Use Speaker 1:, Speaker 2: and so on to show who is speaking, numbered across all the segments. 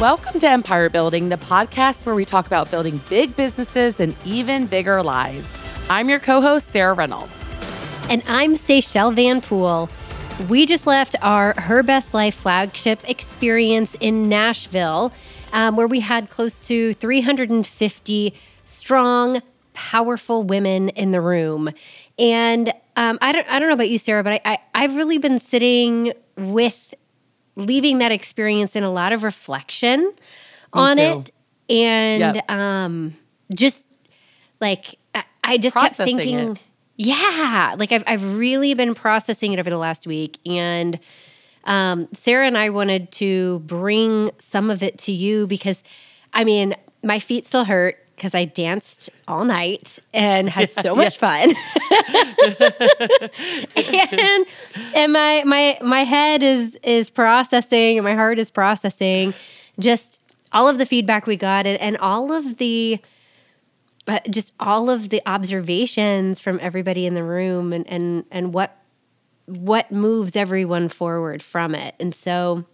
Speaker 1: Welcome to Empire Building, the podcast where we talk about building big businesses and even bigger lives. I'm your co host, Sarah Reynolds.
Speaker 2: And I'm Seychelle Van Poole. We just left our Her Best Life flagship experience in Nashville, um, where we had close to 350 strong, powerful women in the room. And um, I, don't, I don't know about you, Sarah, but I, I, I've really been sitting with leaving that experience in a lot of reflection Me on too. it and yep. um, just like I, I just kept thinking, it. yeah, like I've I've really been processing it over the last week, and um, Sarah and I wanted to bring some of it to you because, I mean, my feet still hurt because I danced all night and had so much fun. and and my my my head is is processing and my heart is processing just all of the feedback we got and, and all of the uh, just all of the observations from everybody in the room and and and what what moves everyone forward from it. And so,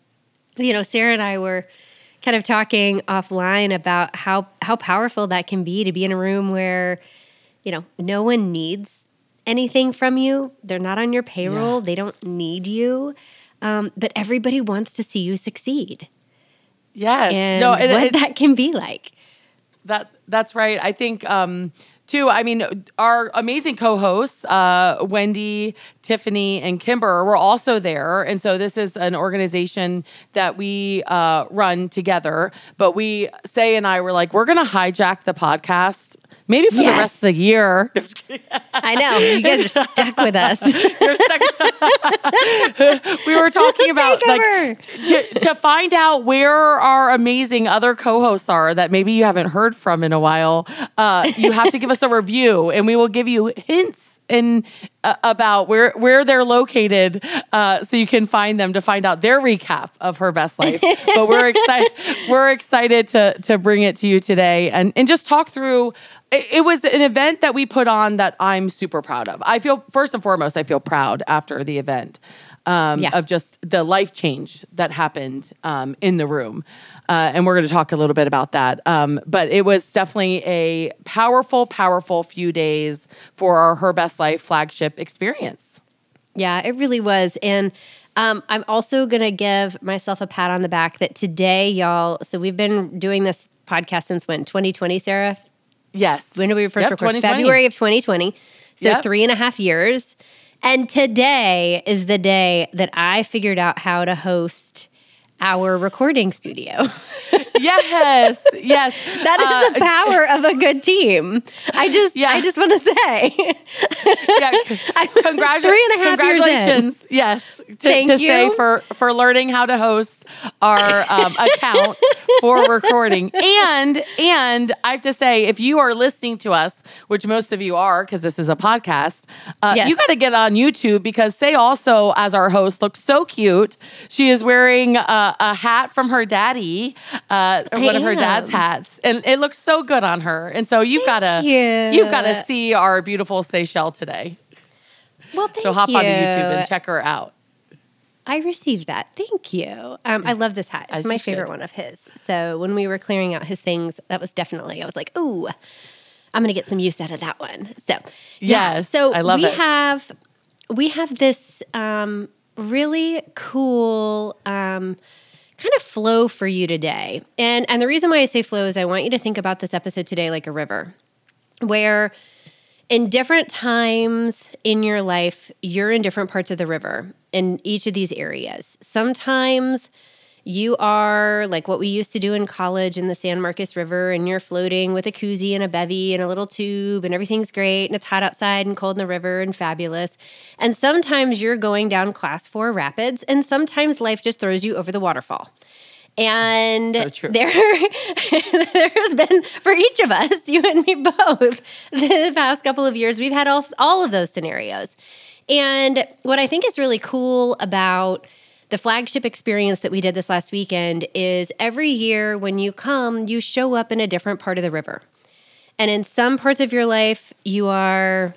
Speaker 2: you know, Sarah and I were kind of talking offline about how how powerful that can be to be in a room where you know no one needs anything from you. They're not on your payroll. Yeah. they don't need you. Um, but everybody wants to see you succeed.
Speaker 1: Yes.
Speaker 2: And no and what it, that can be like.
Speaker 1: That that's right. I think um too. I mean, our amazing co-hosts, uh, Wendy, Tiffany, and Kymber, were also there, and so this is an organization that we uh, run together. But we, Say and I, were like, we're going to hijack the podcast Maybe for yes. the rest of the year.
Speaker 2: I know. You guys are stuck with us. You're stuck.
Speaker 1: we were talking about like to, to, find out where our amazing other co-hosts are that maybe you haven't heard from in a while. Uh, you have to give us a review, and we will give you hints and uh, about where where they're located, uh, so you can find them to find out their recap of her best life. but we're excited. we're excited to to bring it to you today and and just talk through. It, it was an event that we put on that I'm super proud of. I feel first and foremost, I feel proud after the event um, yeah. of just the life change that happened um, in the room. Uh, and we're going to talk a little bit about that. Um, but it was definitely a powerful, powerful few days for our Her Best Life flagship experience.
Speaker 2: Yeah, it really was. And um, I'm also going to give myself a pat on the back that today, y'all, so we've been doing this podcast since when? 2020, Sarah?
Speaker 1: Yes.
Speaker 2: When did we first yep, record? February of 2020. So yep. three and a half years. And today is the day that I figured out how to host our recording studio.
Speaker 1: yes, yes.
Speaker 2: That is uh, the power of a good team. I just, yeah. I just want to say,
Speaker 1: yeah. Congratu- three and a half congratulations. Yes, to, to say for for learning how to host our um, account for recording, and and I have to say, if you are listening to us, which most of you are, because this is a podcast, uh, yes. you got to get on YouTube because Say also, as our host, looks so cute. She is wearing. Uh, a hat from her daddy, uh, one of her dad's hats, and it looks so good on her. And so you've got to you've got to see our beautiful Seychelle today.
Speaker 2: Well,
Speaker 1: so hop
Speaker 2: you.
Speaker 1: onto YouTube and check her out.
Speaker 2: I received that. Thank you. Um, I love this hat. It's As my favorite should. one of his. So when we were clearing out his things, that was definitely I was like, ooh, I'm gonna get some use out of that one. So
Speaker 1: yeah.
Speaker 2: Yes, so
Speaker 1: I love
Speaker 2: we
Speaker 1: it.
Speaker 2: have we have this um, really cool um, kind of flow for you today. And and the reason why I say flow is I want you to think about this episode today like a river where in different times in your life you're in different parts of the river in each of these areas. Sometimes you are like what we used to do in college in the San Marcos River, and you're floating with a koozie and a bevy and a little tube, and everything's great, and it's hot outside and cold in the river and fabulous. And sometimes you're going down class four rapids, and sometimes life just throws you over the waterfall. And
Speaker 1: so
Speaker 2: there, there has been for each of us, you and me both, the past couple of years, we've had all, all of those scenarios. And what I think is really cool about the flagship experience that we did this last weekend is every year when you come, you show up in a different part of the river. And in some parts of your life, you are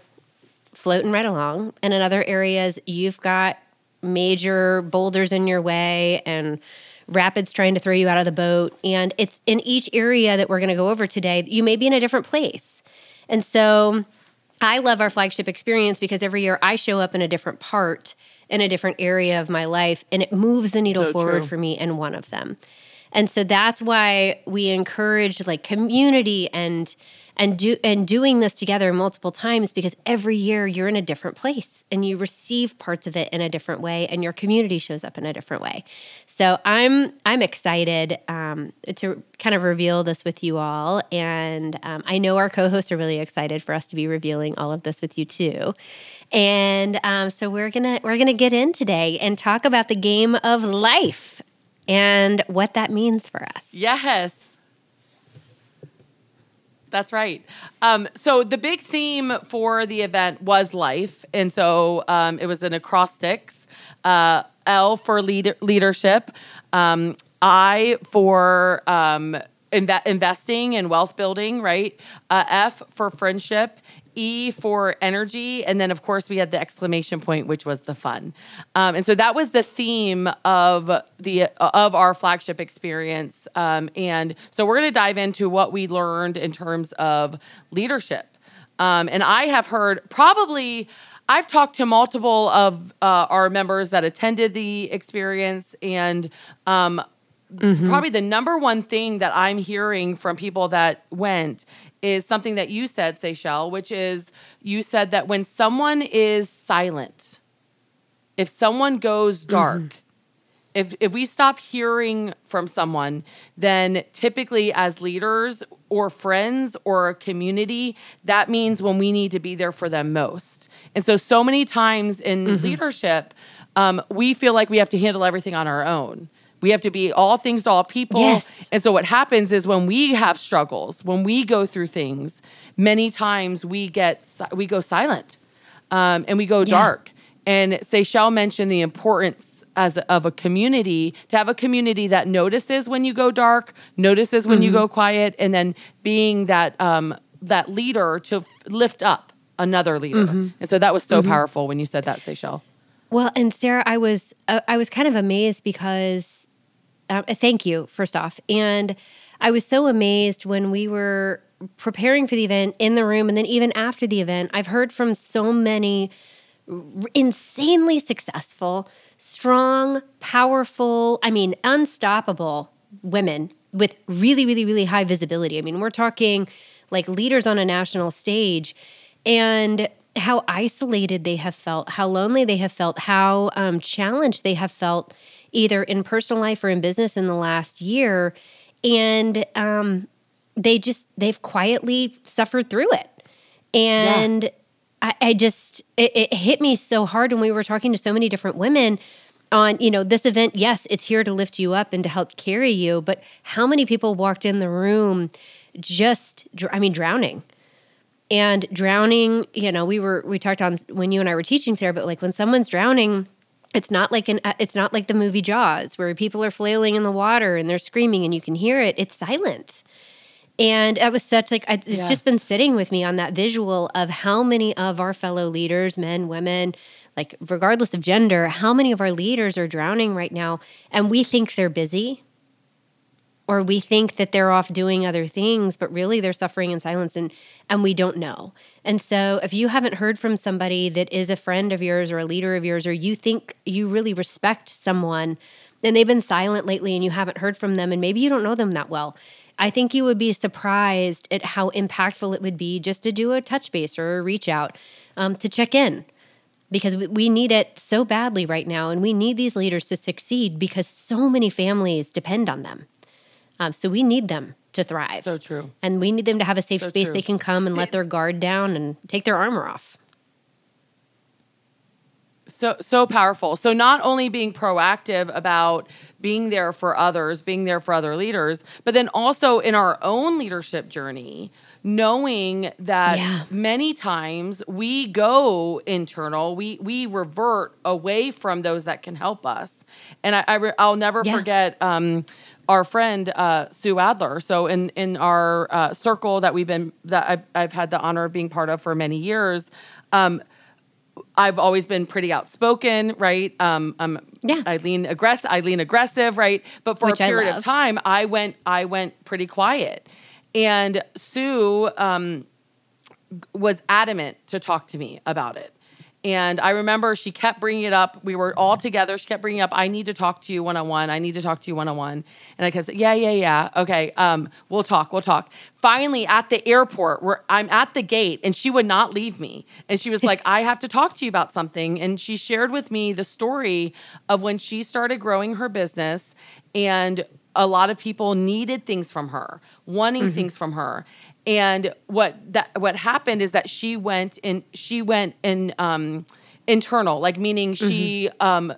Speaker 2: floating right along. And in other areas, you've got major boulders in your way and rapids trying to throw you out of the boat. And it's in each area that we're going to go over today, you may be in a different place. And so I love our flagship experience because every year I show up in a different part in a different area of my life and it moves the needle
Speaker 1: So
Speaker 2: forward
Speaker 1: true.
Speaker 2: for me in one of them. And so that's why we encourage like community and and do and doing this together multiple times because every year you're in a different place and you receive parts of it in a different way and your community shows up in a different way. So I'm I'm excited um, to kind of reveal this with you all, and um, I know our co-hosts are really excited for us to be revealing all of this with you too. And um, so we're gonna we're gonna get in today and talk about the game of life and what that means for us.
Speaker 1: Yes. That's right. Um, so the big theme for the event was life, and so um, it was an acrostics. Uh, L for leader, leadership, um, I for um, inve- investing and wealth building, right? Uh, F for friendship, E for energy, and then of course we had the exclamation point, which was the fun. Um, and so that was the theme of the of our flagship experience. Um, and so we're going to dive into what we learned in terms of leadership. Um, and I have heard probably. I've talked to multiple of uh, our members that attended the experience, and um, probably the number one thing that I'm hearing from people that went is something that you said, Seychelle, which is you said that when someone is silent, if someone goes dark, if if we stop hearing from someone, then typically as leaders or friends or a community, that means when we need to be there for them most. And so, so many times in leadership, um, we feel like we have to handle everything on our own. We have to be all things to all people.
Speaker 2: Yes.
Speaker 1: And so, what happens is when we have struggles, when we go through things, many times we get we go silent um, and we go dark. And Seychelle mentioned the importance as a, of a community to have a community that notices when you go dark, notices when you go quiet, and then being that um, that leader to lift up another leader. And so that was so powerful when you said that, Seychelle.
Speaker 2: Well, and Sarah, I was uh, I was kind of amazed because um, thank you first off, and I was so amazed when we were preparing for the event in the room, and then even after the event, I've heard from so many insanely successful, strong, powerful, I mean, unstoppable women with really, really, really high visibility. I mean, we're talking like leaders on a national stage and how isolated they have felt, how lonely they have felt, how um, challenged they have felt, either in personal life or in business in the last year. And um, they just, they've quietly suffered through it. And I, I just, it, it hit me so hard when we were talking to so many different women on, you know, this event. Yes, it's here to lift you up and to help carry you. But how many people walked in the room just, I mean, drowning? and drowning you know we were we talked on when you and i were teaching sarah but like when someone's drowning it's not like an it's not like the movie jaws where people are flailing in the water and they're screaming and you can hear it. It's silent. And it was such like I, it's
Speaker 1: Yes.
Speaker 2: just been sitting with me on that visual of how many of our fellow leaders men women like regardless of gender how many of our leaders are drowning right now and we think they're busy or we think that they're off doing other things but really they're suffering in silence and and we don't know and so if you haven't heard from somebody that is a friend of yours or a leader of yours or you think you really respect someone and they've been silent lately and you haven't heard from them and maybe you don't know them that well i think you would be surprised at how impactful it would be just to do a touch base or a reach out um, to check in. Because we- need it so badly right now and we need these leaders to succeed because so many families depend on them. Um, so we need them to thrive.
Speaker 1: So true.
Speaker 2: And we need them to have a safe
Speaker 1: So
Speaker 2: space
Speaker 1: true.
Speaker 2: they can come and let their guard down and take their armor off.
Speaker 1: so so powerful so not only being proactive about being there for others being there for other leaders but then also in our own leadership journey knowing that
Speaker 2: Yeah.
Speaker 1: many times we go internal we we revert away from those that can help us and i, I re- i'll never
Speaker 2: Yeah.
Speaker 1: forget um our friend uh, Sue Adler. So in in our uh, circle that we've been that I've, I've had the honor of being part of for many years, um, I've always been pretty outspoken, right? Um, um,
Speaker 2: Yeah.
Speaker 1: I lean aggressive. I lean aggressive, right? But for
Speaker 2: Which
Speaker 1: a period of time, I went, I went pretty quiet, and Sue um, was adamant to talk to me about it. And I remember she kept bringing it up. We were all together. She kept bringing up, I need to talk to you one on one. I need to talk to you one on one. And I kept saying, Yeah, yeah, yeah. Okay, um, we'll talk. We'll talk. Finally, at the airport, where I'm at the gate, and she would not leave me. And she was like, I have to talk to you about something. And she shared with me the story of when she started growing her business, and a lot of people needed things from her, wanting things from her and what that what happened is that she went in she went in um internal like meaning she um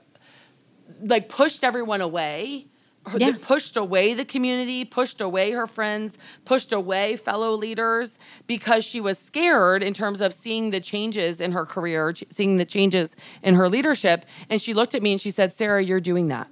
Speaker 1: like pushed everyone away her-
Speaker 2: Yeah.
Speaker 1: pushed away the community pushed away her friends pushed away fellow leaders because she was scared in terms of seeing the changes in her career seeing the changes in her leadership and she looked at me and she said sarah you're doing that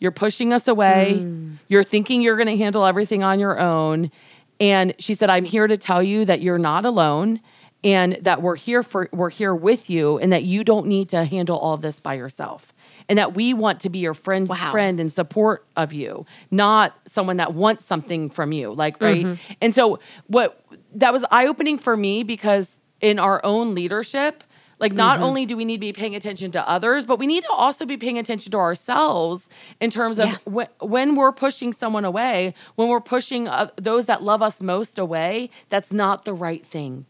Speaker 1: you're pushing us away. You're thinking you're going to handle everything on your own. And she said, I'm here to tell you that you're not alone and that we're here for we're here with you and that you don't need to handle all of this by yourself. And that we want to be your friend
Speaker 2: Wow.
Speaker 1: friend and support of you, not someone that wants something from you. Like, right? Mm-hmm. And so what that was eye-opening for me because in our own leadership, like, not only do we need to be paying attention to others, but we need to also be paying attention to ourselves in terms of
Speaker 2: Yeah.
Speaker 1: wh- when we're pushing someone away, when we're pushing uh, those that love us most away, that's not the right thing.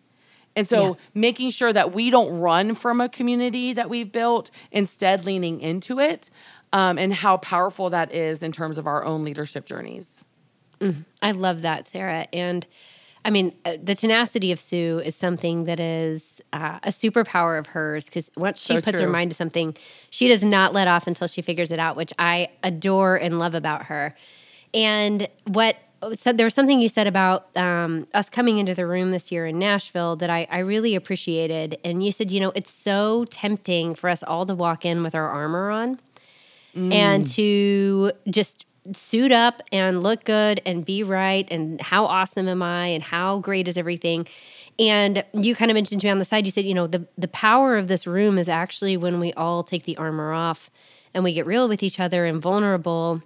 Speaker 1: And so,
Speaker 2: Yeah.
Speaker 1: making sure that we don't run from a community that we've built, instead leaning into it, um, and how powerful that is in terms of our own leadership journeys.
Speaker 2: I love that, Sarah. And I mean, uh, the tenacity of Sue is something that is uh, a superpower of hers because once she
Speaker 1: So
Speaker 2: puts her mind to something, she does not let off until she figures it out, which I adore and love about her. And what so there was something you said about um, us coming into the room this year in Nashville that I, I really appreciated. And you said, you know, it's so tempting for us all to walk in with our armor on and to just suit up and look good and be right and how awesome am I and how great is everything. And you kind of mentioned to me on the side, you said, you know, the, the power of this room is actually when we all take the armor off and we get real with each other and vulnerable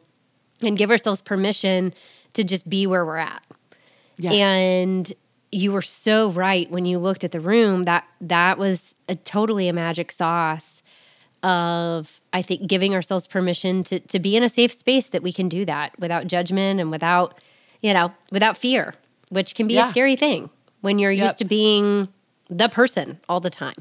Speaker 2: and give ourselves permission to just be where we're at.
Speaker 1: Yes.
Speaker 2: And you were so right when you looked at the room that that was a totally a magic sauce of I think giving ourselves permission to to be in a safe space that we can do that without judgment and without you know without fear, which can be
Speaker 1: Yeah.
Speaker 2: a scary thing when you're
Speaker 1: Yep.
Speaker 2: used to being the person all the time.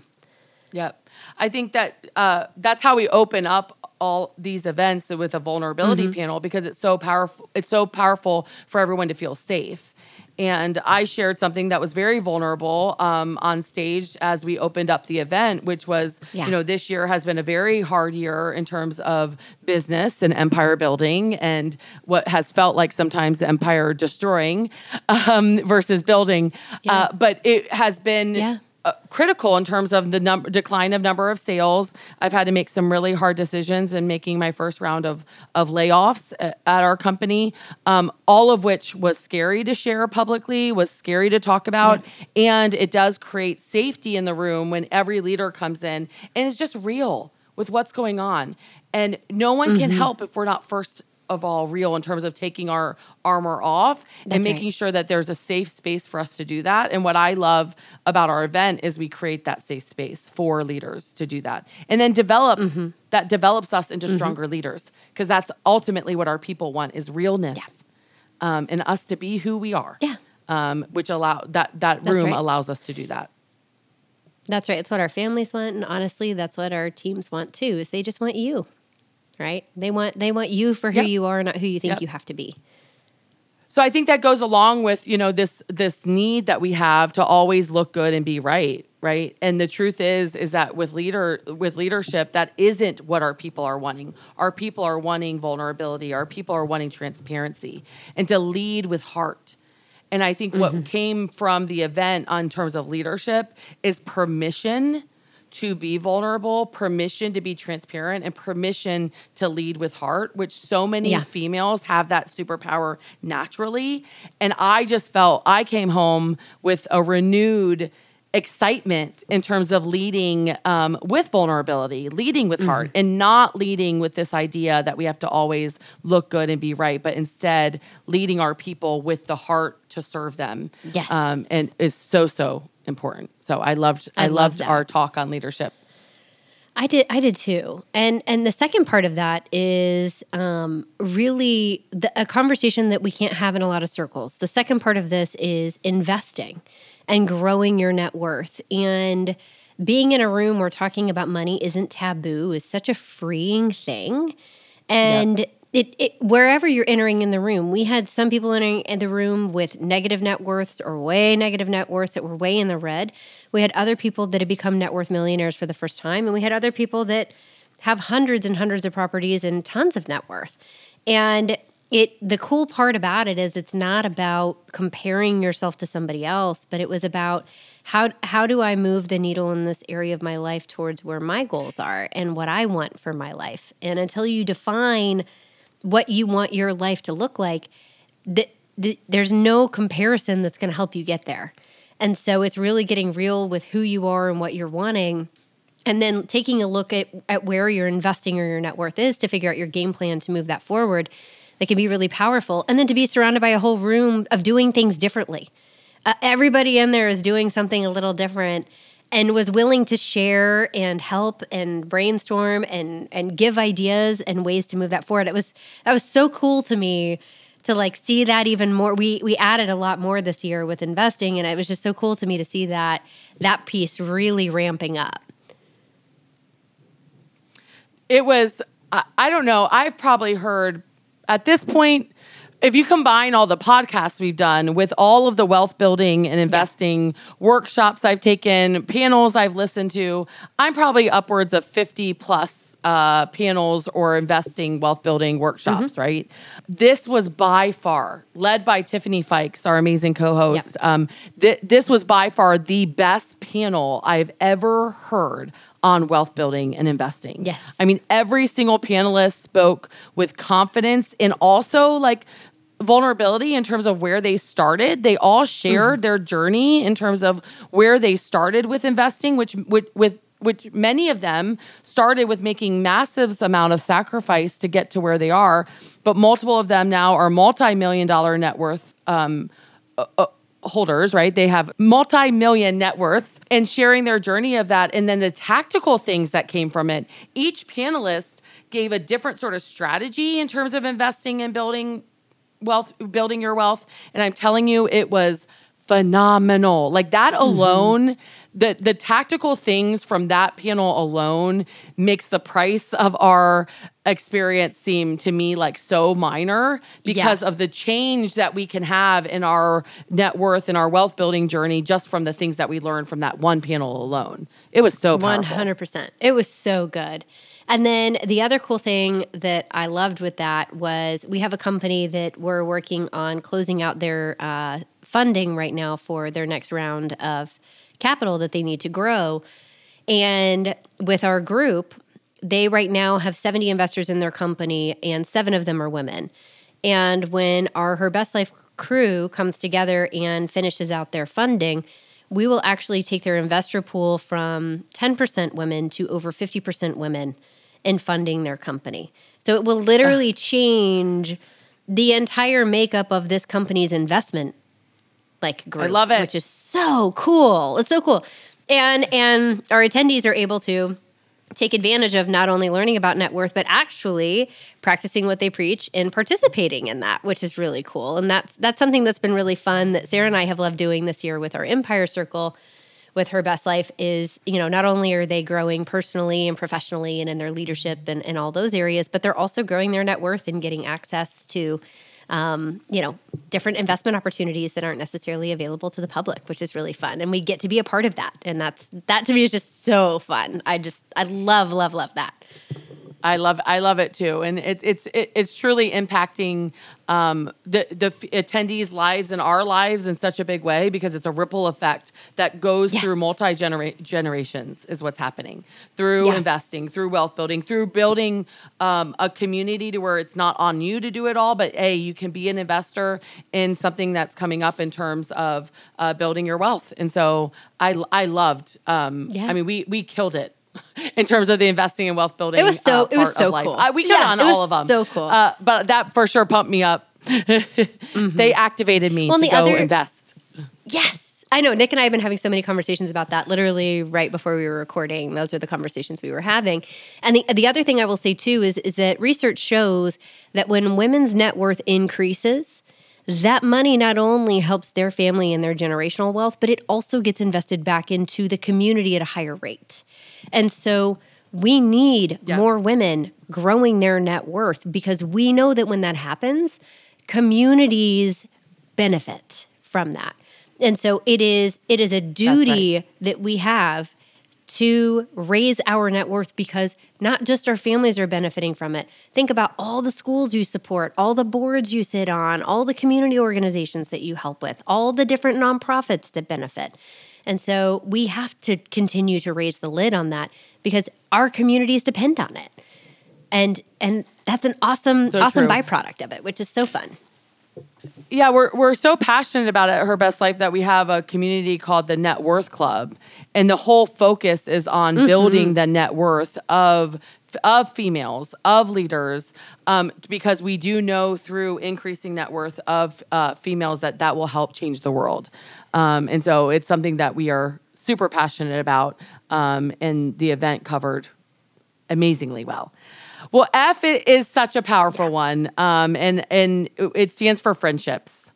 Speaker 1: Yep. I think that uh, that's how we open up all these events with a vulnerability
Speaker 2: Mm-hmm.
Speaker 1: panel because it's so powerful. It's so powerful for everyone to feel safe. And I shared something that was very vulnerable um, on stage as we opened up the event, which was,
Speaker 2: Yeah.
Speaker 1: you know, this year has been a very hard year in terms of business and empire building and what has felt like sometimes empire destroying um, versus building.
Speaker 2: Yeah.
Speaker 1: Uh, but it has been
Speaker 2: Yeah.
Speaker 1: Uh, critical in terms of the number decline of number of sales. I've had to make some really hard decisions in making my first round of of layoffs at, at our company. Um, all of which was scary to share publicly, was scary to talk about, and it does create safety in the room when every leader comes in and it's just real with what's going on. And no one can help if we're not first of all real in terms of taking our armor off and
Speaker 2: That's right.
Speaker 1: making sure that there's a safe space for us to do that. And what I love about our event is we create that safe space for leaders to do that. And then develop
Speaker 2: Mm-hmm.
Speaker 1: that develops us into stronger leaders because that's ultimately what our people want is realness. Um, and us to be who we are.
Speaker 2: Yeah.
Speaker 1: Um, which allow that that
Speaker 2: That's
Speaker 1: room
Speaker 2: right.
Speaker 1: allows us to do that.
Speaker 2: That's right. It's what our families want, and honestly, that's what our teams want too. Is they just want you, right? They want they want you for who
Speaker 1: Yep.
Speaker 2: you are, not who you think
Speaker 1: Yep.
Speaker 2: you have to be.
Speaker 1: So I think that goes along with, you know, this this need that we have to always look good and be right, right? And the truth is is that with leader with leadership that isn't what our people are wanting. Our people are wanting vulnerability, our people are wanting transparency and to lead with heart. And I think what mm-hmm. came from the event on terms of leadership is permission to be vulnerable, permission to be transparent, and permission to lead with heart, which so many
Speaker 2: Yeah.
Speaker 1: females have that superpower naturally. And I just felt I came home with a renewed excitement in terms of leading um, with vulnerability, leading with heart, mm-hmm. and not leading with this idea that we have to always look good and be right, but instead leading our people with the heart to serve them.
Speaker 2: Yes. Um,
Speaker 1: and is so so important. So I loved I, I loved love our talk on leadership.
Speaker 2: I did I did too. And and the second part of that is um, really the, a conversation that we can't have in a lot of circles. The second part of this is investing and growing your net worth and being in a room where talking about money isn't taboo is such a freeing thing. And yep. It, it, wherever you're entering in the room, we had some people entering in the room with negative net worths or way negative net worths that were way in the red. We had other people that had become net worth millionaires for the first time, and we had other people that have hundreds and hundreds of properties and tons of net worth. And it the cool part about it is it's not about comparing yourself to somebody else, but it was about how how do I move the needle in this area of my life towards where my goals are and what I want for my life. And until you define what you want your life to look like, the, the, there's no comparison that's going to help you get there. And so it's really getting real with who you are and what you're wanting. And then taking a look at, at where your investing or your net worth is to figure out your game plan to move that forward. That can be really powerful. And then to be surrounded by a whole room of doing things differently. Uh, everybody in there is doing something a little different and was willing to share and help and brainstorm and and give ideas and ways to move that forward. It was that was so cool to me to like see that even more. We we added a lot more this year with investing, and it was just so cool to me to see that that piece really ramping up.
Speaker 1: It was. I, I don't know. I've probably heard at this point if you combine all the podcasts we've done with all of the wealth building and investing yeah. workshops I've taken, panels I've listened to, I'm probably upwards of 50 plus uh, panels or investing wealth building workshops, mm-hmm. right? This was by far led by Tiffany Fykes, our amazing co-host. Yep. Um, th- this was by far the best panel I've ever heard on wealth building and investing.
Speaker 2: Yes.
Speaker 1: I mean, every single panelist spoke with confidence and also like vulnerability in terms of where they started. They all shared mm-hmm. their journey in terms of where they started with investing, which with, with which many of them started with making massive amount of sacrifice to get to where they are, but multiple of them now are multi-million dollar net worth um, uh, uh, holders, right? They have multi-million net worth and sharing their journey of that and then the tactical things that came from it. Each panelist gave a different sort of strategy in terms of investing and building wealth, building your wealth, and I'm telling you it was phenomenal. Like that mm-hmm. alone mm-hmm the the tactical things from that panel alone makes the price of our experience seem to me like so minor because yeah. of the change that we can have in our net worth and our wealth building journey just from the things that we learned from that one panel alone. It was so powerful.
Speaker 2: 100%. It was so good. And then the other cool thing that I loved with that was we have a company that we're working on closing out their uh, funding right now for their next round of capital that they need to grow. And with our group, they right now have 70 investors in their company, and seven of them are women. And when our Her Best Life crew comes together and finishes out their funding, we will actually take their investor pool from 10% women to over 50% women in funding their company. So it will literally change the entire makeup of this company's investment like group. I
Speaker 1: love it.
Speaker 2: Which is so cool. It's so cool. And and our attendees are able to take advantage of not only learning about net worth, but actually practicing what they preach and participating in that, which is really cool. And that's that's something that's been really fun that Sarah and I have loved doing this year with our Empire Circle with her best life is, you know, not only are they growing personally and professionally and in their leadership and, and all those areas, but they're also growing their net worth and getting access to um, you know, different investment opportunities that aren't necessarily available to the public, which is really fun. And we get to be a part of that. And that's that to me is just so fun. I just I love, love, love that.
Speaker 1: I love I love it too, and it's it's it, it's truly impacting um, the the attendees' lives and our lives in such a big way because it's a ripple effect that goes yes. through multi generations is what's happening through yeah. investing, through wealth building, through building um, a community to where it's not on you to do it all, but a you can be an investor in something that's coming up in terms of uh, building your wealth, and so I I loved. Um, yeah. I mean, we we killed it in terms of the investing and wealth building.
Speaker 2: It was so uh, it was so cool.
Speaker 1: I, we got yeah, on all of them.
Speaker 2: So cool.
Speaker 1: Uh, but that for sure pumped me up. mm-hmm. They activated me well, to the go other, invest.
Speaker 2: Yes. I know Nick and I have been having so many conversations about that literally right before we were recording. Those were the conversations we were having. And the the other thing I will say too is is that research shows that when women's net worth increases, that money not only helps their family and their generational wealth, but it also gets invested back into the community at a higher rate. And so we need yeah. more women growing their net worth because we know that when that happens, communities benefit from that. And so it is it is a duty right. that we have to raise our net worth because not just our families are benefiting from it. Think about all the schools you support, all the boards you sit on, all the community organizations that you help with, all the different nonprofits that benefit. And so we have to continue to raise the lid on that because our communities depend on it. And and that's an awesome so awesome true. byproduct of it, which is so fun.
Speaker 1: Yeah, we're we're so passionate about it at Her Best Life that we have a community called the Net Worth Club, and the whole focus is on mm-hmm. building the net worth of of females, of leaders, um, because we do know through increasing net worth of uh, females that that will help change the world. Um, and so it's something that we are super passionate about, um, and the event covered amazingly well. Well, F is such a powerful yeah. one, um, and and it stands for friendships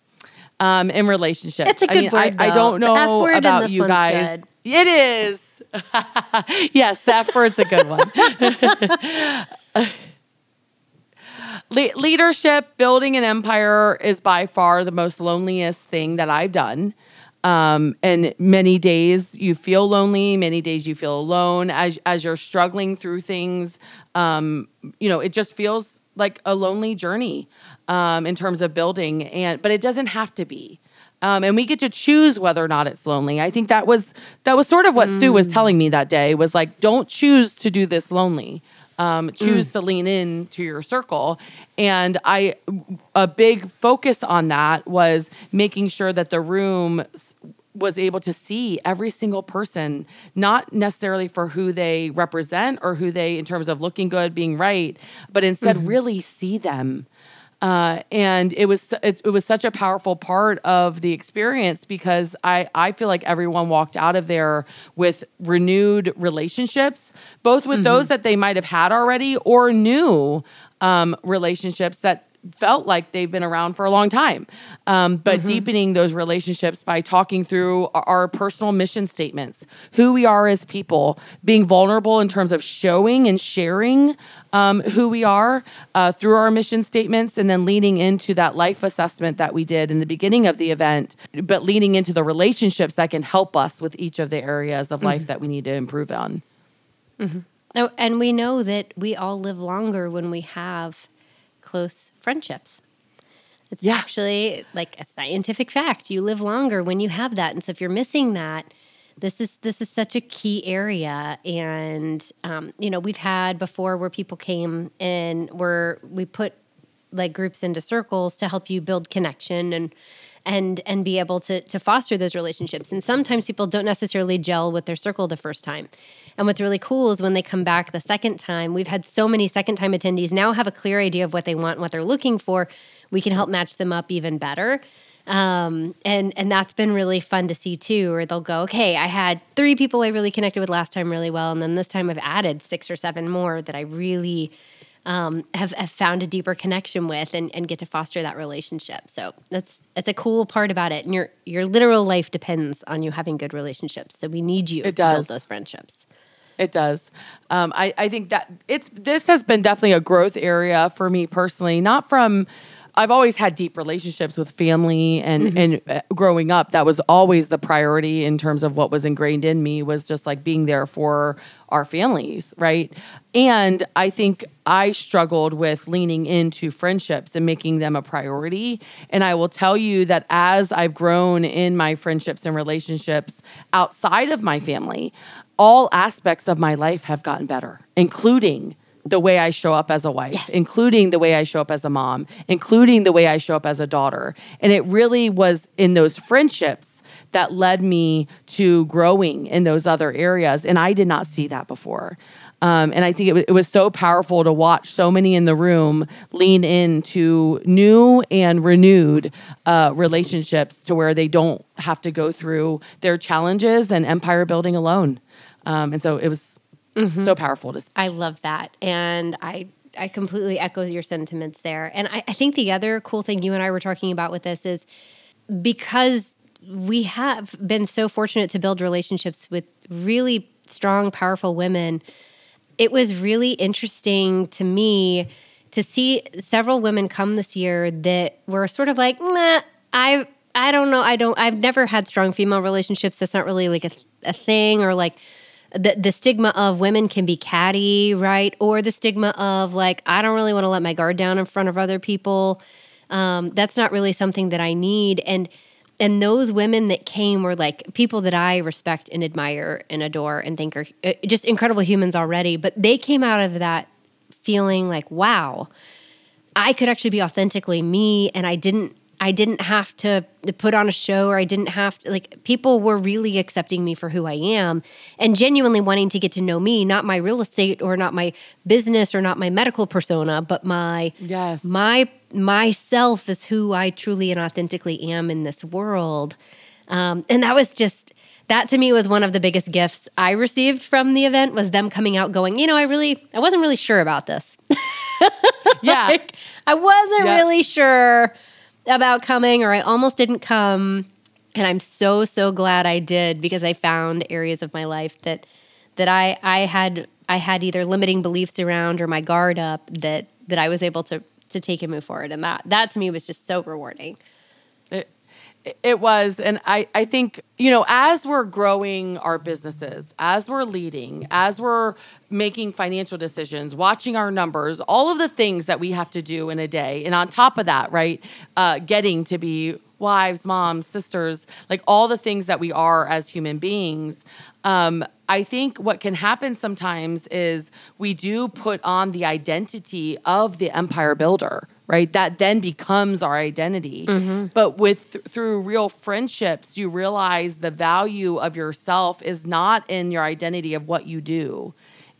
Speaker 1: um, in relationships.
Speaker 2: It's a good I mean, word.
Speaker 1: I, I, don't know about you guys. Good. It is. yes, that word's a good one. Le- leadership, building an empire is by far the most loneliest thing that I've done. Um, and many days you feel lonely, many days you feel alone as as you're struggling through things. Um, you know, it just feels like a lonely journey um, in terms of building, and but it doesn't have to be. Um, and we get to choose whether or not it's lonely. I think that was that was sort of what mm. Sue was mm. telling me that day. Was like, don't choose to do this lonely. Um, choose mm. to lean in to your circle. And I, a big focus on that was making sure that the room was able to see every single person, not necessarily for who they represent or who they, in terms of looking good, being right, but instead mm-hmm. really see them uh, and it was it, it, was such a powerful part of the experience because I I feel like everyone walked out of there with renewed relationships, both with mm-hmm. those that they might have had already or new um, relationships that felt like they've been around for a long time. Um, but mm-hmm. deepening those relationships by talking through our, our, personal mission statements, who we are as people, being vulnerable in terms of showing and sharing um, who we are uh, through our mission statements, and then leaning into that life assessment that we did in the beginning of the event, but leaning into the relationships that can help us with each of the areas of life mm-hmm. that we need to improve on.
Speaker 2: Mm-hmm. Oh, and we know that we all live longer when we have close friendships. It's yeah. actually like a scientific fact. You live longer when you have that. And so if you're missing that, this is this is such a key area and um, you know we've had before where people came and were we put like groups into circles to help you build connection and and and be able to to foster those relationships and sometimes people don't necessarily gel with their circle the first time and what's really cool is when they come back the second time, we've had so many second time attendees now have a clear idea of what they want and what they're looking for. We can help match them up even better. Um, and and that's been really fun to see too. Or they'll go, okay, I had three people I really connected with last time really well, and then this time I've added six or seven more that I really um, have, have found a deeper connection with, and, and get to foster that relationship. So that's that's a cool part about it. And your your literal life depends on you having good relationships. So we need you it to does. build those friendships.
Speaker 1: It does. Um, I, I think that it's this has been definitely a growth area for me personally, not from I've always had deep relationships with family and mm-hmm. and uh, growing up that was always the priority in terms of what was ingrained in me was just like being there for our families, right? And I think I struggled with leaning into friendships and making them a priority. And I will tell you that as I've grown in my friendships and relationships outside of my family, all aspects of my life have gotten better, including the way I show up as a wife, yes. including the way I show up as a mom, including the way I show up as a daughter. And it really was in those friendships that led me to growing in those other areas. And I did not see that before. Um, and I think it, w- it was so powerful to watch so many in the room lean into new and renewed uh, relationships to where they don't have to go through their challenges and empire building alone. Um, and so it was mm-hmm. so powerful to.
Speaker 2: I love that. And I I completely echo your sentiments there. And I, I think the other cool thing you and I were talking about with this is because we have been so fortunate to build relationships with really strong, powerful women. It was really interesting to me to see several women come this year that were sort of like, nah, I I don't know, I don't I've never had strong female relationships. That's not really like a, a thing or like the the stigma of women can be catty, right? Or the stigma of like I don't really want to let my guard down in front of other people. Um, that's not really something that I need. And and those women that came were like people that I respect and admire and adore and think are uh, just incredible humans already. But they came out of that feeling like, wow, I could actually be authentically me, and I didn't I didn't have to put on a show or I didn't have to like people were really accepting me for who I am and genuinely wanting to get to know me, not my real estate or not my business or not my medical persona, but my
Speaker 1: yes.
Speaker 2: my myself is who I truly and authentically am in this world. Um, and that was just that to me was one of the biggest gifts I received from the event was them coming out going, you know, I really I wasn't really sure about this.
Speaker 1: yeah. like,
Speaker 2: I wasn't really sure about coming or I almost didn't come. And I'm so, so glad I did because I found areas of my life that that I I had I had either limiting beliefs around or my guard up that that I was able to to take and move forward. And that that to me was just so rewarding.
Speaker 1: It, was. And I, I think, you know, as we're growing our businesses, as we're leading, as we're making financial decisions, watching our numbers, all of the things that we have to do in a day. And on top of that, right, uh, getting to be wives, moms, sisters, like all the things that we are as human beings. Um, I think what can happen sometimes is we do put on the identity of the empire builder right? That then becomes our identity. Mm-hmm. but with through real friendships you realize the value of yourself is not in your identity of what you do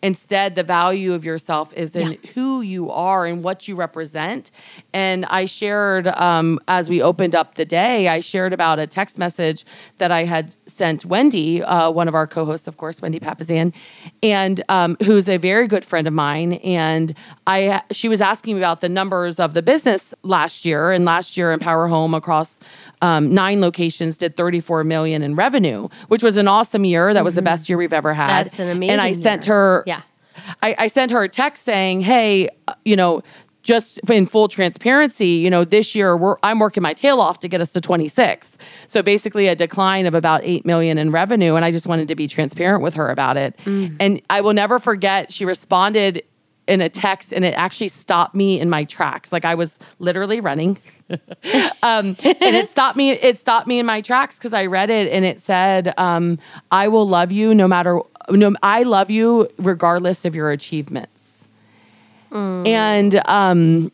Speaker 1: Instead, the value of yourself is in yeah. who you are and what you represent. And I shared, um, as we opened up the day, I shared about a text message that I had sent Wendy, uh, one of our co hosts, of course, Wendy Papasan, and um, who's a very good friend of mine. And I, she was asking me about the numbers of the business last year. And last year, Empower Home across um, nine locations did 34 million in revenue, which was an awesome year. That mm-hmm. was the mm-hmm. best year we've ever had.
Speaker 2: That's an amazing.
Speaker 1: And I
Speaker 2: year.
Speaker 1: sent her,
Speaker 2: yeah,
Speaker 1: I, I sent her a text saying, "Hey, uh, you know." Just in full transparency, you know, this year I'm working my tail off to get us to 26. So basically, a decline of about eight million in revenue, and I just wanted to be transparent with her about it. Mm. And I will never forget. She responded in a text and it actually stopped me in my tracks. Like I was literally running. um, and it stopped me, it stopped me in my tracks because I read it and it said, um, I will love you no matter no I love you regardless of your achievements. Mm. And um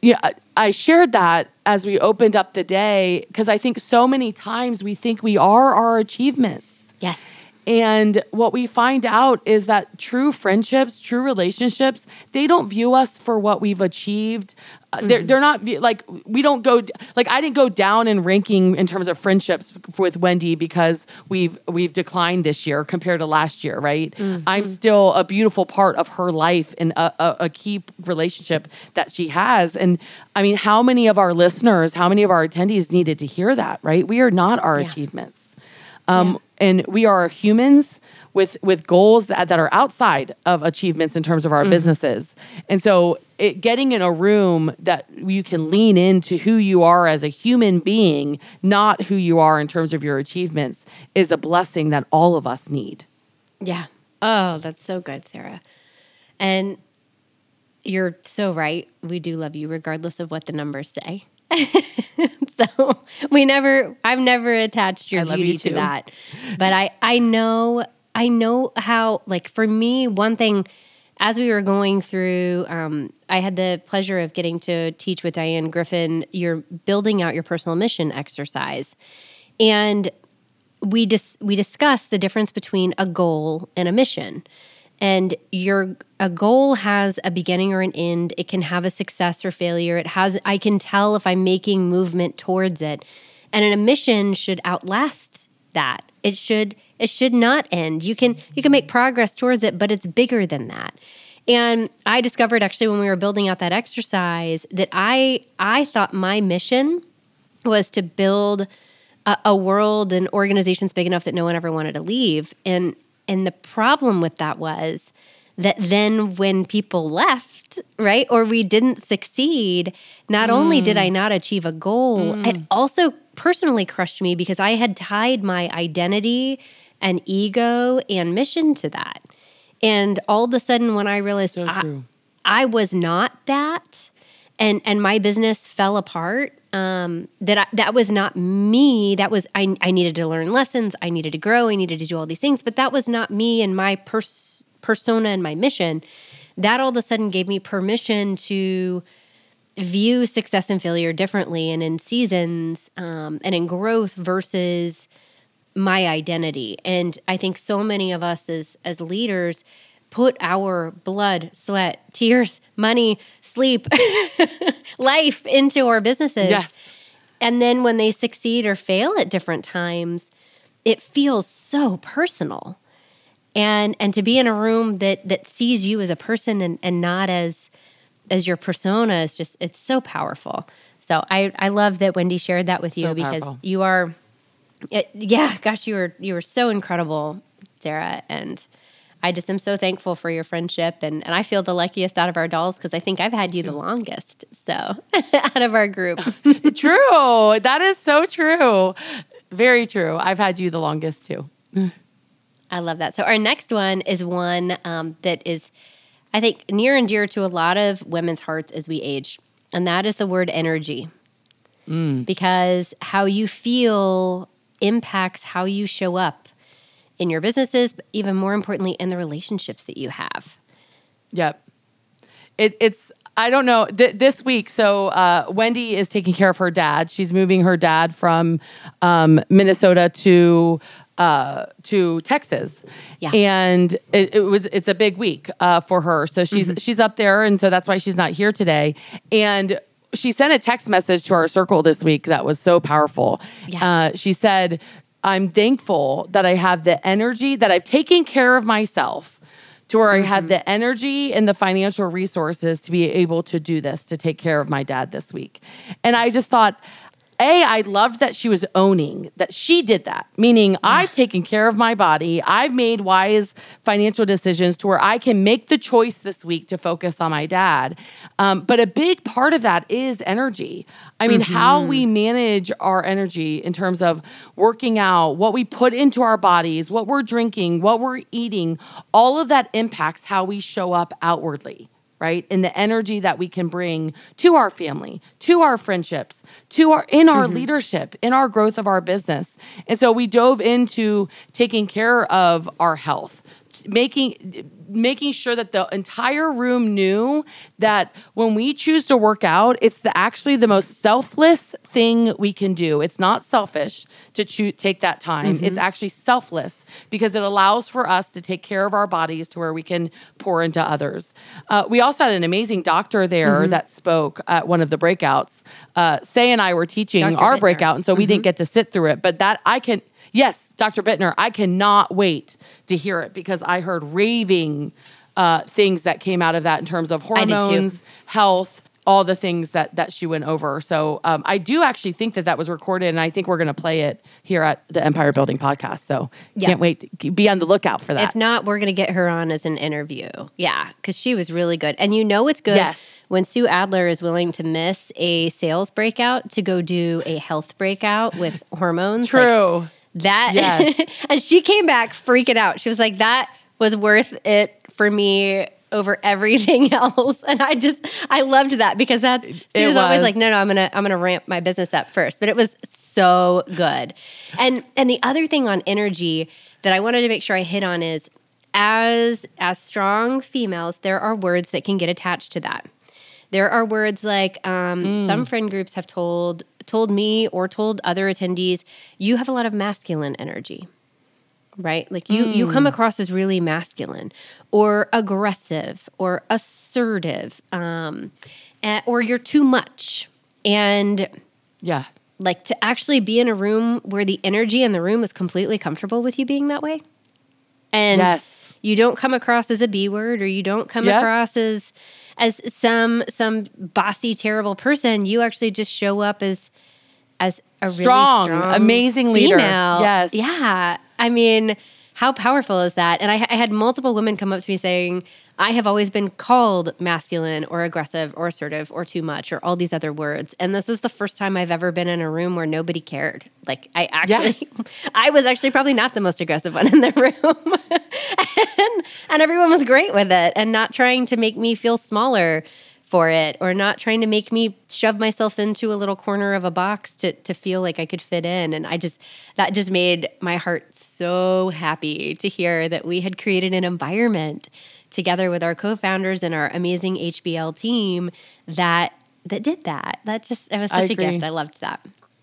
Speaker 1: yeah, I shared that as we opened up the day because I think so many times we think we are our achievements.
Speaker 2: Yes.
Speaker 1: And what we find out is that true friendships, true relationships, they don't view us for what we've achieved. Uh, mm-hmm. They're, they're not like we don't go like I didn't go down in ranking in terms of friendships with Wendy because we've we've declined this year compared to last year, right? Mm-hmm. I'm still a beautiful part of her life and a, a, a key relationship that she has. And I mean, how many of our listeners, how many of our attendees needed to hear that, right? We are not our yeah. achievements. Um, yeah and we are humans with with goals that, that are outside of achievements in terms of our businesses. And so it, getting in a room that you can lean into who you are as a human being, not who you are in terms of your achievements, is a blessing that all of us need.
Speaker 2: Yeah. Oh, that's so good, Sarah. And you're so right. We do love you regardless of what the numbers say. so we never I've never attached your beauty
Speaker 1: you
Speaker 2: to that. But I I know I know how like for me one thing as we were going through um, I had the pleasure of getting to teach with Diane Griffin your building out your personal mission exercise. And we dis- we discussed the difference between a goal and a mission. And your a goal has a beginning or an end. It can have a success or failure. It has I can tell if I'm making movement towards it. And a mission should outlast that. It should it should not end. You can you can make progress towards it, but it's bigger than that. And I discovered actually when we were building out that exercise that I I thought my mission was to build a, a world and organizations big enough that no one ever wanted to leave. And and the problem with that was that then when people left, right, or we didn't succeed, not hmm. only did I not achieve a goal, hmm. it also personally crushed me because I had tied my identity and ego and mission to that. And all of a sudden, when I realized
Speaker 1: So
Speaker 2: I. I was not that, and and my business fell apart. Um, that I, that was not me. That was I. I needed to learn lessons. I needed to grow. I needed to do all these things. But that was not me and my pers- persona and my mission. That all of a sudden gave me permission to view success and failure differently, and in seasons, um, and in growth versus my identity. And I think so many of us as as leaders put our blood, sweat, tears, money, sleep, life into our businesses.
Speaker 1: Yes.
Speaker 2: And then when they succeed or fail at different times, it feels so personal. And and to be in a room that that sees you as a person and, and not as as your persona is just it's so powerful. So I I love that Wendy shared that with you
Speaker 1: So
Speaker 2: because
Speaker 1: powerful.
Speaker 2: you are it, yeah, gosh, you were you were so incredible, Sarah, and I just am so thankful for your friendship, and and I feel the luckiest out of our dolls because I think I've had you the longest, so out of our group.
Speaker 1: true. That is so true. Very true. I've had you the longest too.
Speaker 2: I love that. So our next one is one um, that is, I think, near and dear to a lot of women's hearts as we age, and that is the word energy, because how you feel impacts how you show up in your businesses, but even more importantly, in the relationships that you have.
Speaker 1: Yep. It, it's I don't know th- this week. So uh, Wendy is taking care of her dad. She's moving her dad from um, Minnesota to uh, to Texas.
Speaker 2: Yeah.
Speaker 1: And it, it was it's a big week uh, for her. So she's she's up there, and so that's why she's not here today. And she sent a text message to our circle this week that was so powerful.
Speaker 2: Yeah.
Speaker 1: Uh, she said, "I'm thankful that I have the energy that I've taken care of myself." to where I have mm-hmm. the energy and the financial resources to be able to do this, to take care of my dad this week. And I just thought, A, I loved that she was owning that she did that, meaning I've taken care of my body. I've made wise financial decisions to where I can make the choice this week to focus on my dad. Um, but a big part of that is energy. I mean, how we manage our energy in terms of working out, what we put into our bodies, what we're drinking, what we're eating, all of that impacts how we show up outwardly, right? And the energy that we can bring to our family, to our friendships, to our in our mm-hmm. leadership, in our growth of our business. And so we dove into taking care of our health making making sure that the entire room knew that when we choose to work out it's the actually the most selfless thing we can do. It's not selfish to choose take that time. It's actually selfless because it allows for us to take care of our bodies to where we can pour into others. Uh, we also had an amazing doctor there that spoke at one of the breakouts. Uh, say and i were teaching
Speaker 2: Dr.
Speaker 1: our
Speaker 2: Bittner.
Speaker 1: breakout and so we didn't get to sit through it but that i can Yes, Dr. Bittner, I cannot wait to hear it because I heard raving uh, things that came out of that in terms of
Speaker 2: I did too.
Speaker 1: hormones, health, all the things that that she went over. So um, I do actually think that that was recorded, and I think we're going to play it here at the Empire Building podcast. So
Speaker 2: Yeah.
Speaker 1: can't wait. To be on the lookout for that.
Speaker 2: If not, we're going to get her on as an interview. Yeah, because she was really good. And you know it's good
Speaker 1: Yes.
Speaker 2: when Sue Adler is willing to miss a sales breakout to go do a health breakout with hormones. Like,
Speaker 1: True.
Speaker 2: That
Speaker 1: Yes.
Speaker 2: and she came back freaking out. She was like, "That was worth it for me." Over everything else, and I just I loved that because that she
Speaker 1: It
Speaker 2: was, always like, no, no, I'm gonna I'm gonna ramp my business up first. But it was so good, and and the other thing on energy that I wanted to make sure I hit on is as as strong females, there are words that can get attached to that. There are words like um, some friend groups have told told me or told other attendees, you have a lot of masculine energy, right? Like you you come across as really masculine or aggressive or assertive, um, or you're too much. And
Speaker 1: Yeah.
Speaker 2: like to actually be in a room where the energy in the room is completely comfortable with you being that way. And
Speaker 1: Yes.
Speaker 2: you don't come across as a B word or you don't come
Speaker 1: Yep.
Speaker 2: across as as some some bossy terrible person. You actually just show up as as a
Speaker 1: Strong,
Speaker 2: really strong
Speaker 1: amazing leader.
Speaker 2: female.
Speaker 1: Yes.
Speaker 2: Yeah. I mean, how powerful is that? And I, I had multiple women come up to me saying, I have always been called masculine or aggressive or assertive or too much or all these other words. And this is the first time I've ever been in a room where nobody cared. Like, I actually,
Speaker 1: Yes.
Speaker 2: I was actually probably not the most aggressive one in the room. and, and everyone was great with it and not trying to make me feel smaller for it or not trying to make me shove myself into a little corner of a box to, to feel like I could fit in. And I just, that just made my heart so happy to hear that we had created an environment together with our co-founders and our amazing HBL team that, that did that. That just, it was such a gift. I loved that.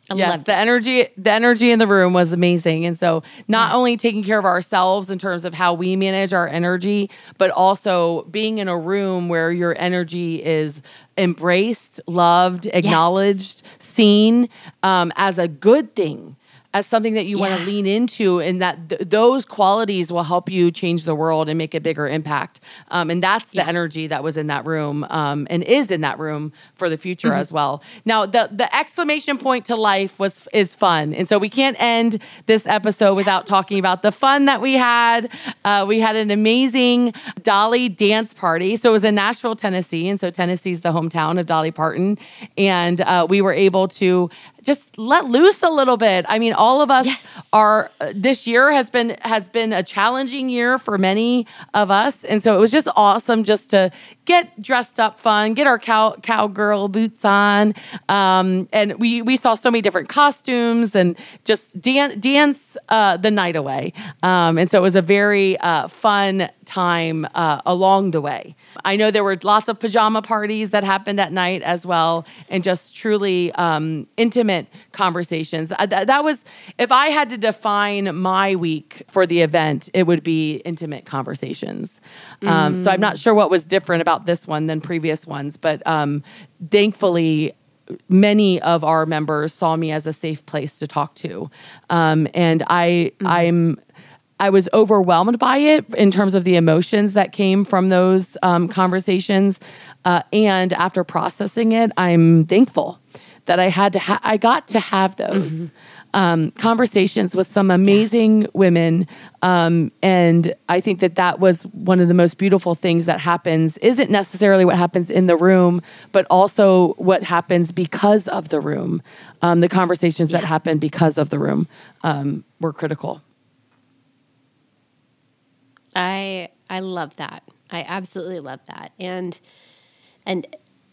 Speaker 2: I
Speaker 1: yes,
Speaker 2: loved
Speaker 1: the energy the energy in the room was amazing. And so not only taking care of ourselves in terms of how we manage our energy, but also being in a room where your energy is embraced, loved, acknowledged, seen um, as a good thing. As something that you want to lean into, and that th- those qualities will help you change the world and make a bigger impact. Um, and that's the
Speaker 2: Yeah.
Speaker 1: energy that was in that room um, and is in that room for the future
Speaker 2: Mm-hmm.
Speaker 1: as well. Now, the the exclamation point to life was is fun, and so we can't end this episode without talking about the fun that we had. Uh, we had an amazing Dolly dance party. So it was in Nashville, Tennessee, and so Tennessee's the hometown of Dolly Parton, and uh, we were able to just let loose a little bit. I mean, all of us are. Uh, this year has been has been a challenging year for many of us, and so it was just awesome just to get dressed up, fun, get our cow cowgirl boots on, um, and we we saw so many different costumes and just dance dance uh, the night away. Um, and so it was a very uh, fun time uh, along the way. I know there were lots of pajama parties that happened at night as well, and just truly um, intimate conversations. Uh, th- that was, if I had to define my week for the event, it would be intimate conversations. Um, so I'm not sure what was different about this one than previous ones, but um, thankfully, many of our members saw me as a safe place to talk to, um, and I I'm I was overwhelmed by it in terms of the emotions that came from those um, conversations, uh, and after processing it, I'm thankful that I had to ha- I got to have those. Um, conversations with some amazing women, um, and I think that that was one of the most beautiful things that happens. Isn't necessarily what happens in the room, but also what happens because of the room. Um, the conversations that happen because of the room um, were critical.
Speaker 2: I I love that. I absolutely love that. And and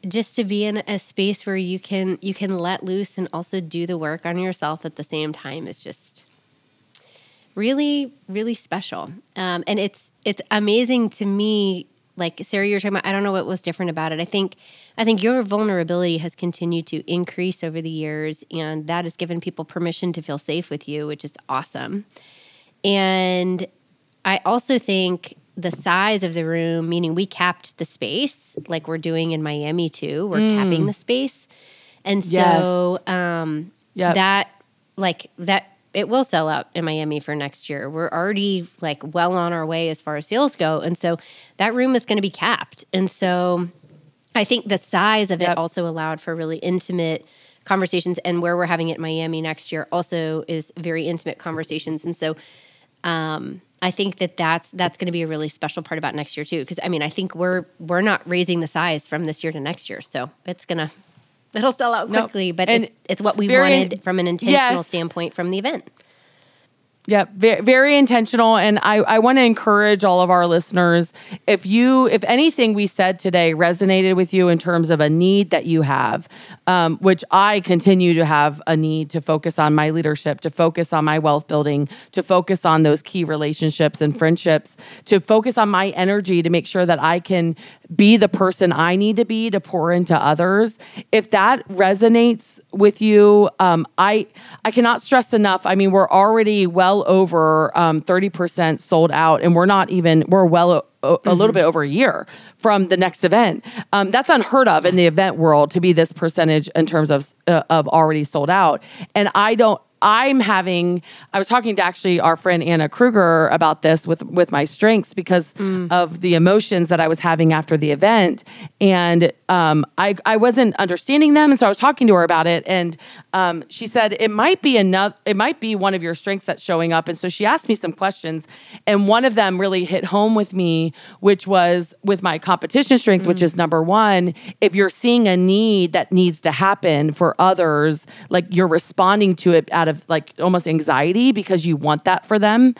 Speaker 2: just to be in a space where you can you can let loose and also do the work on yourself at the same time is just really really special. Um, and it's it's amazing to me. Like Sarah, you're talking about. I don't know what was different about it. I think I think your vulnerability has continued to increase over the years, and that has given people permission to feel safe with you, which is awesome. And I also think the size of the room, meaning we capped the space, like we're doing in Miami too. We're capping the space, and so um,
Speaker 1: Yep.
Speaker 2: that like that it will sell out in Miami for next year. We're already like well on our way as far as sales go, and so that room is going to be capped, and so I think the size of it
Speaker 1: Yep.
Speaker 2: also allowed for really intimate conversations, and where we're having it in Miami next year also is very intimate conversations, and so um, I think that that's that's going to be a really special part about next year too. Because I mean, I think we're we're not raising the size from this year to next year, so it's gonna it'll sell out
Speaker 1: Nope.
Speaker 2: quickly. But
Speaker 1: And
Speaker 2: it, it's what we wanted from an intentional
Speaker 1: Yes.
Speaker 2: standpoint from the event.
Speaker 1: Yeah, very, very intentional. And I, I want to encourage all of our listeners if you, if anything we said today resonated with you in terms of a need that you have, um, which I continue to have a need to focus on my leadership, to focus on my wealth building, to focus on those key relationships and friendships, to focus on my energy to make sure that I can be the person I need to be to pour into others. If that resonates with you, um, I I cannot stress enough. I mean, we're already well over um, thirty percent sold out, and we're not even we're well. A, a little bit over a year from the next event. Um, that's unheard of in the event world to be this percentage in terms of uh, of already sold out. And I don't. I'm having. I was talking to actually our friend Anna Kruger about this with with my strengths because of the emotions that I was having after the event, and um, I I wasn't understanding them, and so I was talking to her about it, and um, she said it might be another, It might be one of your strengths that's showing up, and so she asked me some questions, and one of them really hit home with me, which was with my competition strength, which is number one. If you're seeing a need that needs to happen for others, like you're responding to it out of like almost anxiety because you want that for them.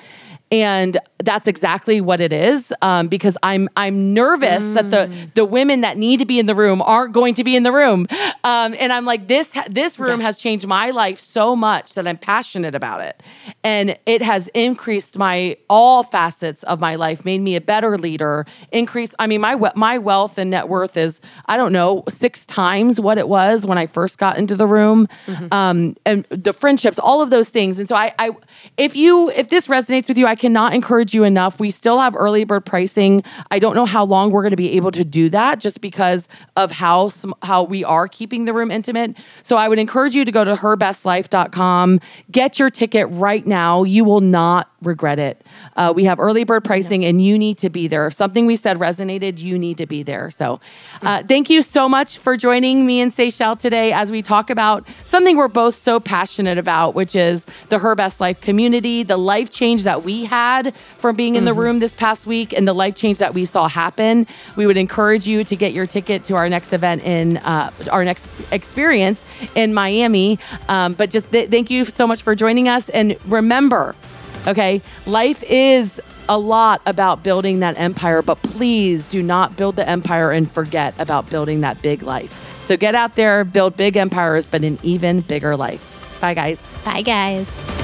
Speaker 1: And that's exactly what it is, um, because I'm I'm nervous that the the women that need to be in the room aren't going to be in the room, um, and I'm like this this room has changed my life so much that I'm passionate about it, and it has increased my all facets of my life, made me a better leader. Increased, I mean my my wealth and net worth is I don't know six times what it was when I first got into the room, um, and the friendships, all of those things. And so I, I if you if this resonates with you, I cannot encourage you enough. We still have early bird pricing. I don't know how long we're going to be able to do that, just because of how how we are keeping the room intimate. So I would encourage you to go to herbestlife.com, get your ticket right now. You will not regret it. Uh, we have early bird pricing, and you need to be there. If something we said resonated, you need to be there. So, uh, thank you so much for joining me and Seychelles today as we talk about something we're both so passionate about, which is the Her Best Life community, the life change that we had from being in the room this past week, and the life change that we saw happen. We would encourage you to get your ticket to our next event in uh, our next experience in Miami. Um, but just th- thank you so much for joining us, and remember. Okay. Life is a lot about building that empire, but please do not build the empire and forget about building that big life. So get out there, build big empires, but an even bigger life. Bye, guys.
Speaker 2: Bye, guys.